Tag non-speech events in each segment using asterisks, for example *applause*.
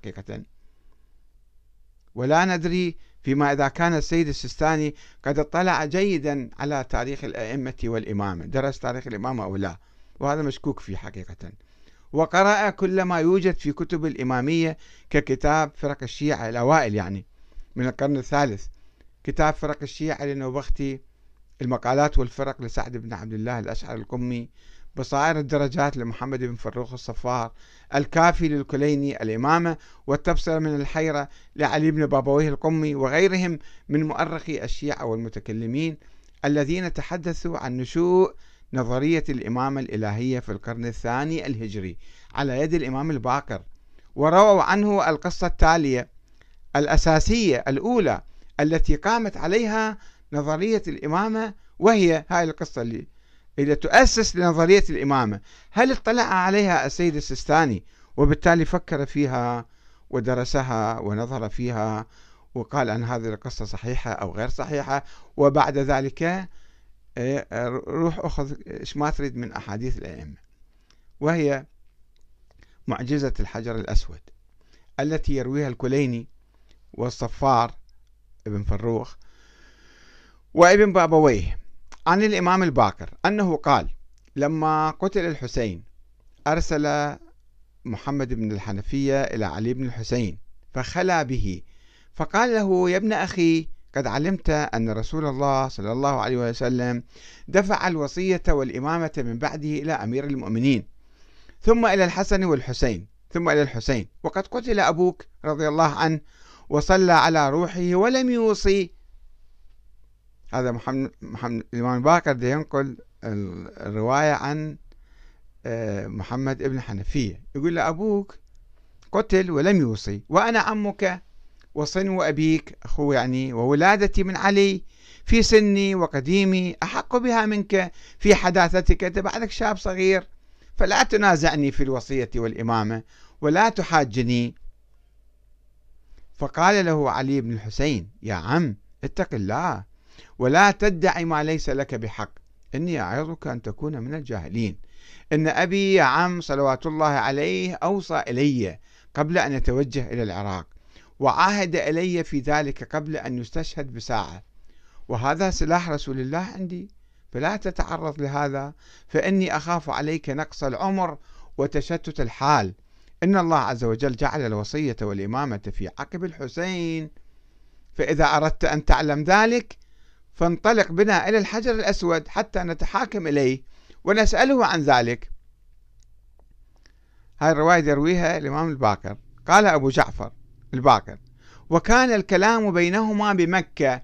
حقيقة. ولا ندري فيما إذا كان السيد السيستاني قد اطلع جيدا على تاريخ الأئمة والإمامة. درس تاريخ الإمامة أو لا؟ وهذا مشكوك فيه حقيقة. وقرأ كل ما يوجد في كتب الإمامية ككتاب فرق الشيعة الأوائل يعني من القرن الثالث. كتاب فرق الشيعة لنوبختي المقالات والفرق لسعد بن عبد الله الأشعر القمي بصائر الدرجات لمحمد بن فروخ الصفار الكافي للكليني الإمامة والتبصرة من الحيرة لعلي بن بابويه القمي وغيرهم من مؤرخي الشيعة والمتكلمين الذين تحدثوا عن نشوء نظرية الإمامة الإلهية في القرن الثاني الهجري على يد الإمام الباقر. ورووا عنه القصة التالية الأساسية الأولى التي قامت عليها نظرية الإمامة وهي هاي القصة اللي إذا تؤسس لنظرية الإمامة هل اطلع عليها السيد السيستاني وبالتالي فكر فيها ودرسها ونظر فيها وقال أن هذه القصة صحيحة أو غير صحيحة؟ وبعد ذلك إيه، روح أخذ إيش ما تريد من أحاديث الأئمة وهي معجزة الحجر الأسود التي يرويها الكليني والصفار ابن فروخ وابن بابويه. عن الإمام الباقر أنه قال لما قتل الحسين أرسل محمد بن الحنفية إلى علي بن الحسين فخلى به فقال له يا ابن أخي قد علمت أن رسول الله صلى الله عليه وسلم دفع الوصية والإمامة من بعده إلى أمير المؤمنين ثم إلى الحسن والحسين ثم إلى الحسين وقد قتل أبوك رضي الله عنه وصلى على روحه ولم يوصي هذا محمد, محمد الإمام باكر ينقل الرواية عن آه، محمد ابن حنفية. يقول له أبوك قتل ولم يوصي وأنا عمك وصنو أبيك أخو يعني وولادتي من علي في سني وقديمي أحق بها منك في حداثتك أنت بعدك شاب صغير فلا تنازعني في الوصية والإمامة ولا تحاجني. فقال له علي بن الحسين يا عم اتق الله. ولا تدعي ما ليس لك بحق. إني أعظك أن تكون من الجاهلين. إن أبي يا عم صلوات الله عليه أوصى إلي قبل أن يتوجه إلى العراق وعاهد إلي في ذلك قبل أن يستشهد بساعة. وهذا سلاح رسول الله عندي. فلا تتعرض لهذا فإني أخاف عليك نقص العمر وتشتت الحال. إن الله عز وجل جعل الوصية والإمامة في عقب الحسين. فإذا أردت أن تعلم ذلك فانطلق بنا إلى الحجر الأسود حتى نتحاكم إليه ونسأله عن ذلك. هاي الرواية يرويها الإمام الباكر. قال أبو جعفر الباكر وكان الكلام بينهما بمكة.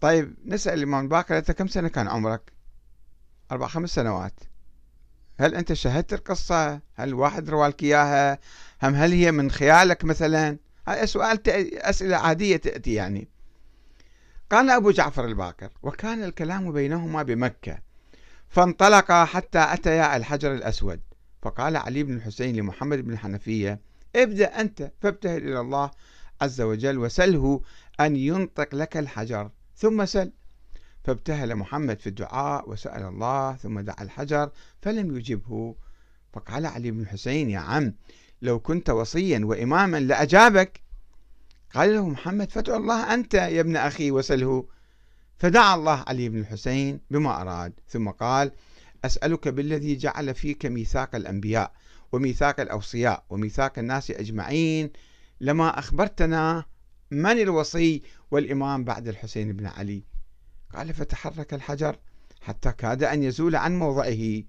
طيب نسأل الإمام الباكر أنت كم سنة كان عمرك؟ أربع خمس سنوات. هل أنت شاهدت القصة؟ هل واحد روالك إياها؟ هم هل هي من خيالك مثلا؟ سؤال أسئلة عادية تأتي يعني. قال أبو جعفر الباكر وكان الكلام بينهما بمكة فانطلق حتى أتيا الحجر الأسود. فقال علي بن الحسين لمحمد بن الحنفية ابدأ أنت فابتهل إلى الله عز وجل وسله أن ينطق لك الحجر ثم سل. فابتهل محمد في الدعاء وسأل الله ثم دعا الحجر فلم يجبه. فقال علي بن الحسين يا عم لو كنت وصيا وإماما لأجابك. قال له محمد فادعو الله أنت يا ابن أخي وسله. فدعا الله علي بن الحسين بما أراد ثم قال أسألك بالذي جعل فيك ميثاق الأنبياء وميثاق الأوصياء وميثاق الناس أجمعين لما أخبرتنا من الوصي والإمام بعد الحسين بن علي. قال فتحرك الحجر حتى كاد أن يزول عن موضعه.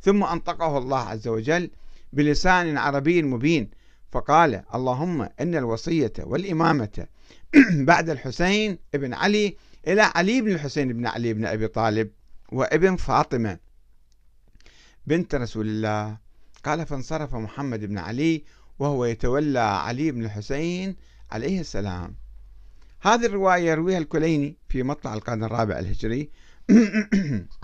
ثم أنطقه الله عز وجل بلسان عربي مبين فقال اللهم إن الوصية والإمامة *clears throat* بعد الحسين بن علي إلى علي بن الحسين بن علي بن أبي طالب وابن فاطمة بنت رسول الله. قال فانصرف محمد بن علي وهو يتولى علي بن الحسين عليه السلام. هذه الرواية يرويها الكليني في مطلع القرن الرابع الهجري. *clears throat*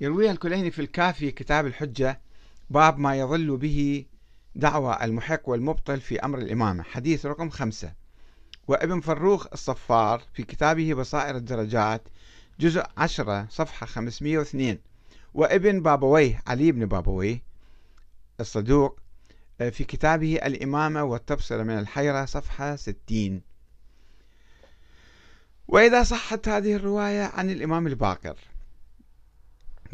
يرويها الكليني في الكافي كتاب الحجة باب ما يظل به دعوى المحق والمبطل في أمر الإمامة حديث رقم خمسة. وابن فروخ الصفار في كتابه بصائر الدرجات جزء 10 صفحة 502 وابن بابويه علي بن بابويه الصدوق آه، في كتابه الإمامة والتبصرة من الحيرة صفحة 60 وإذا صحت هذه الرواية عن الإمام الباقر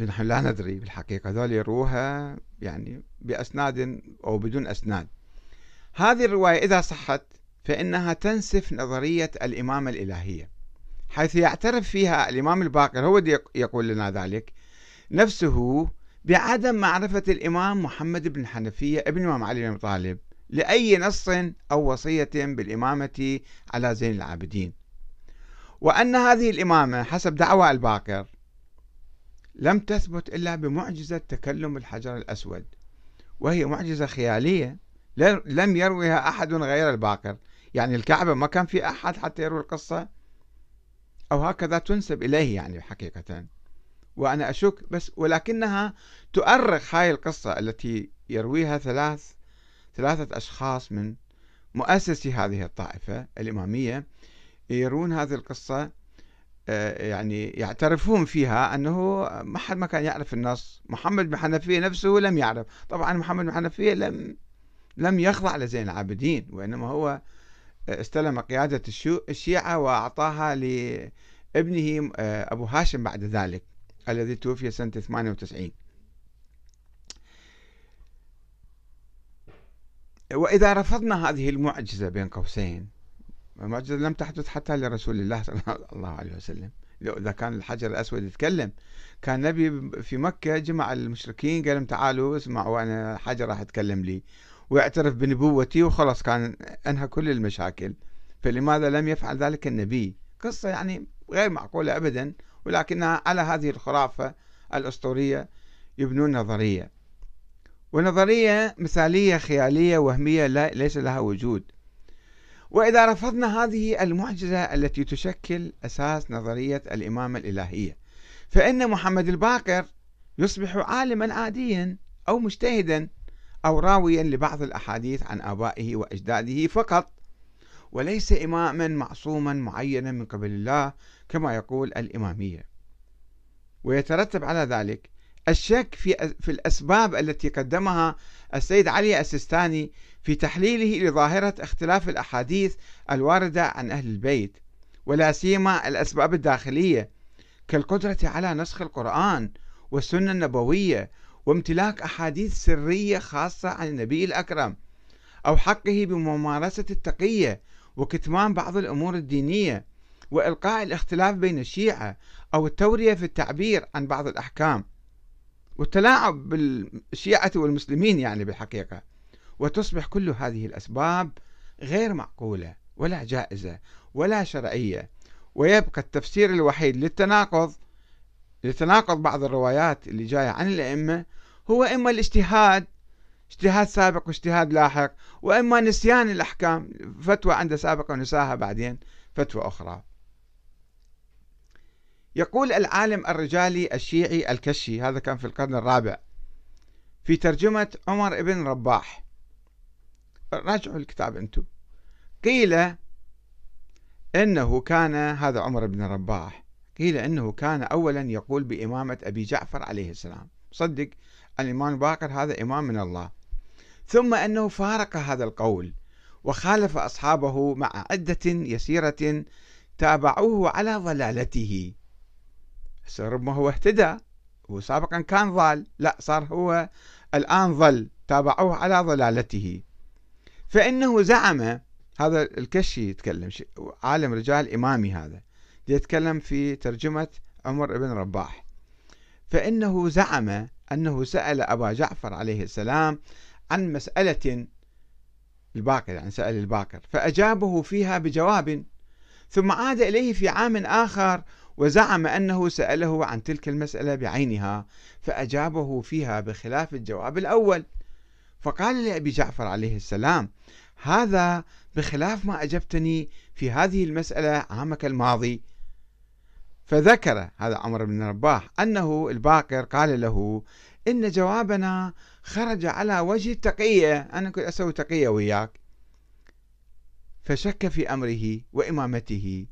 نحن لا ندري بالحقيقة ذول يروها يعني بأسناد أو بدون أسناد. هذه الرواية إذا صحت فإنها تنسف نظرية الإمامة الإلهية حيث يعترف فيها الإمام الباقر هو يقول لنا ذلك نفسه بعدم معرفة الإمام محمد بن حنفية ابن الإمام علي بن طالب لأي نص أو وصية بالإمامة على زين العابدين. وأن هذه الإمامة حسب دعوى الباقر لم تثبت إلا بمعجزة تكلم الحجر الأسود وهي معجزة خيالية لم يرويها أحد غير الباقر. يعني الكعبة ما كان في أحد حتى يروي القصة. أو هكذا تنسب إليه يعني حقيقة. وأنا أشك بس ولكنها تؤرخ هاي القصة التي يرويها ثلاث ثلاثة أشخاص من مؤسسي هذه الطائفة الإمامية يرون هذه القصة. يعني يعترفون فيها أنه ما حد ما كان يعرف النص. محمد بن حنفية نفسه لم يعرف. طبعا محمد بن حنفية لم لم يخضع لزين العابدين وإنما هو استلم قيادة الشيعة وأعطاها لابنه آه، أبو هاشم بعد ذلك الذي توفي سنة 98 وإذا رفضنا هذه المعجزة بين قوسين المعجزة لم تحدث حتى لرسول الله *laughs* صلى الله عليه وسلم. إذا كان الحجر الأسود يتكلم. كان النبي في مكة جمع المشركين قال لهم تعالوا اسمعوا أنا حجر راح يتكلم لي. ويعترف بنبوتي وخلاص كان أنهى كل المشاكل. فلماذا لم يفعل ذلك النبي؟ قصة يعني غير معقولة أبدا ولكنها على هذه الخرافة الأسطورية يبنون نظرية. ونظرية مثالية خيالية وهمية لا ليس لها وجود. وإذا رفضنا هذه المعجزة التي تشكل أساس نظرية الإمامة الإلهية فإن محمد الباقر يصبح عالما عاديا أو مجتهدا أو راويا لبعض الأحاديث عن آبائه وأجداده فقط وليس إماما معصوما معينا من قبل الله كما يقول الإمامية. ويترتب على ذلك الشك في في الأسباب التي قدمها السيد علي السيستاني في تحليله لظاهرة اختلاف الأحاديث الواردة عن أهل البيت ولا سيما الأسباب الداخلية كالقدرة على نسخ القرآن والسنة النبوية وامتلاك أحاديث سرية خاصة عن النبي الأكرم أو حقه بممارسة التقية وكتمان بعض الأمور الدينية وإلقاء الاختلاف بين الشيعة أو التورية في التعبير عن بعض الأحكام. والتلاعب بالشيعة والمسلمين يعني بالحقيقة. وتصبح كل هذه الأسباب غير معقولة ولا جائزة ولا شرعية. ويبقى التفسير الوحيد للتناقض لتناقض بعض الروايات اللي جاية عن الأئمة هو إما الاجتهاد اجتهاد سابق واجتهاد لاحق وإما نسيان الأحكام فتوى عند سابقة ونساها بعدين فتوى أخرى. يقول العالم الرجالي الشيعي الكشي هذا كان في القرن الرابع في ترجمة عمر بن رباح. راجعوا الكتاب أنتم. قيل إنه كان هذا عمر بن رباح قيل إنه كان أولا يقول بإمامة أبي جعفر عليه السلام. صدق الإمام باقر هذا إمام من الله. ثم أنه فارق هذا القول وخالف أصحابه مع عدة يسيرة تابعوه على ضلالته. ربما هو اهتدى هو سابقا كان ضال. لا صار هو الآن ضل تابعوه على ضلالته. فإنه زعم هذا الكشي يتكلم عالم رجال إمامي هذا يتكلم في ترجمة عمر بن رباح. فإنه زعم أنه سأل أبا جعفر عليه السلام عن مسألة الباقر يعني سأل الباقر فأجابه فيها بجواب. ثم عاد إليه في عام آخر وزعم أنه سأله عن تلك المسألة بعينها فأجابه فيها بخلاف الجواب الأول. فقال لأبي جعفر عليه السلام هذا بخلاف ما أجبتني في هذه المسألة عامك الماضي. فذكر هذا عمر بن رباح أنه الباقر قال له إن جوابنا خرج على وجه التقية أنا كنت أسوي تقية وياك. فشك في أمره وإمامته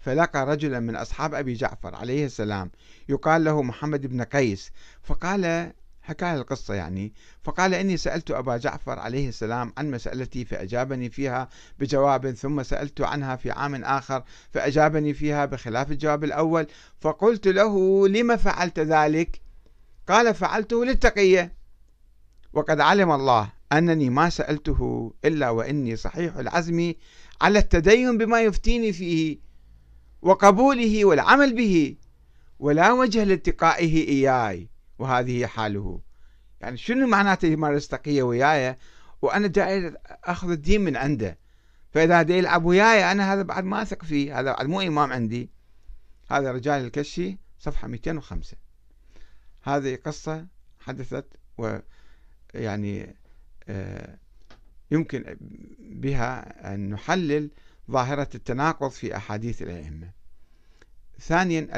فلقى رجلا من أصحاب أبي جعفر عليه السلام يقال له محمد بن قيس. فقال حكى القصة يعني فقال إني سألت أبا جعفر عليه السلام عن مسألتي فأجابني فيها بجواب ثم سألت عنها في عام آخر فأجابني فيها بخلاف الجواب الأول. فقلت له لم فعلت ذلك؟ قال فعلته للتقية. وقد علم الله أنني ما سألته إلا وإني صحيح العزم على التدين بما يفتيني فيه. وقبوله والعمل به ولا وجه لاتقائه إياي. وهذه حاله. يعني شنو معناته يمارس تقية وياي؟ وأنا جاي أخذ الدين من عنده. فإذا دا يلعب وياي أنا هذا بعد ما أثق فيه هذا بعد مو إمام عندي. هذا رجال الكشي صفحة 205 هذه قصة حدثت ويعني آه، يمكن بها أن نحلل ظاهرة التناقض في أحاديث الأئمة. ثانيا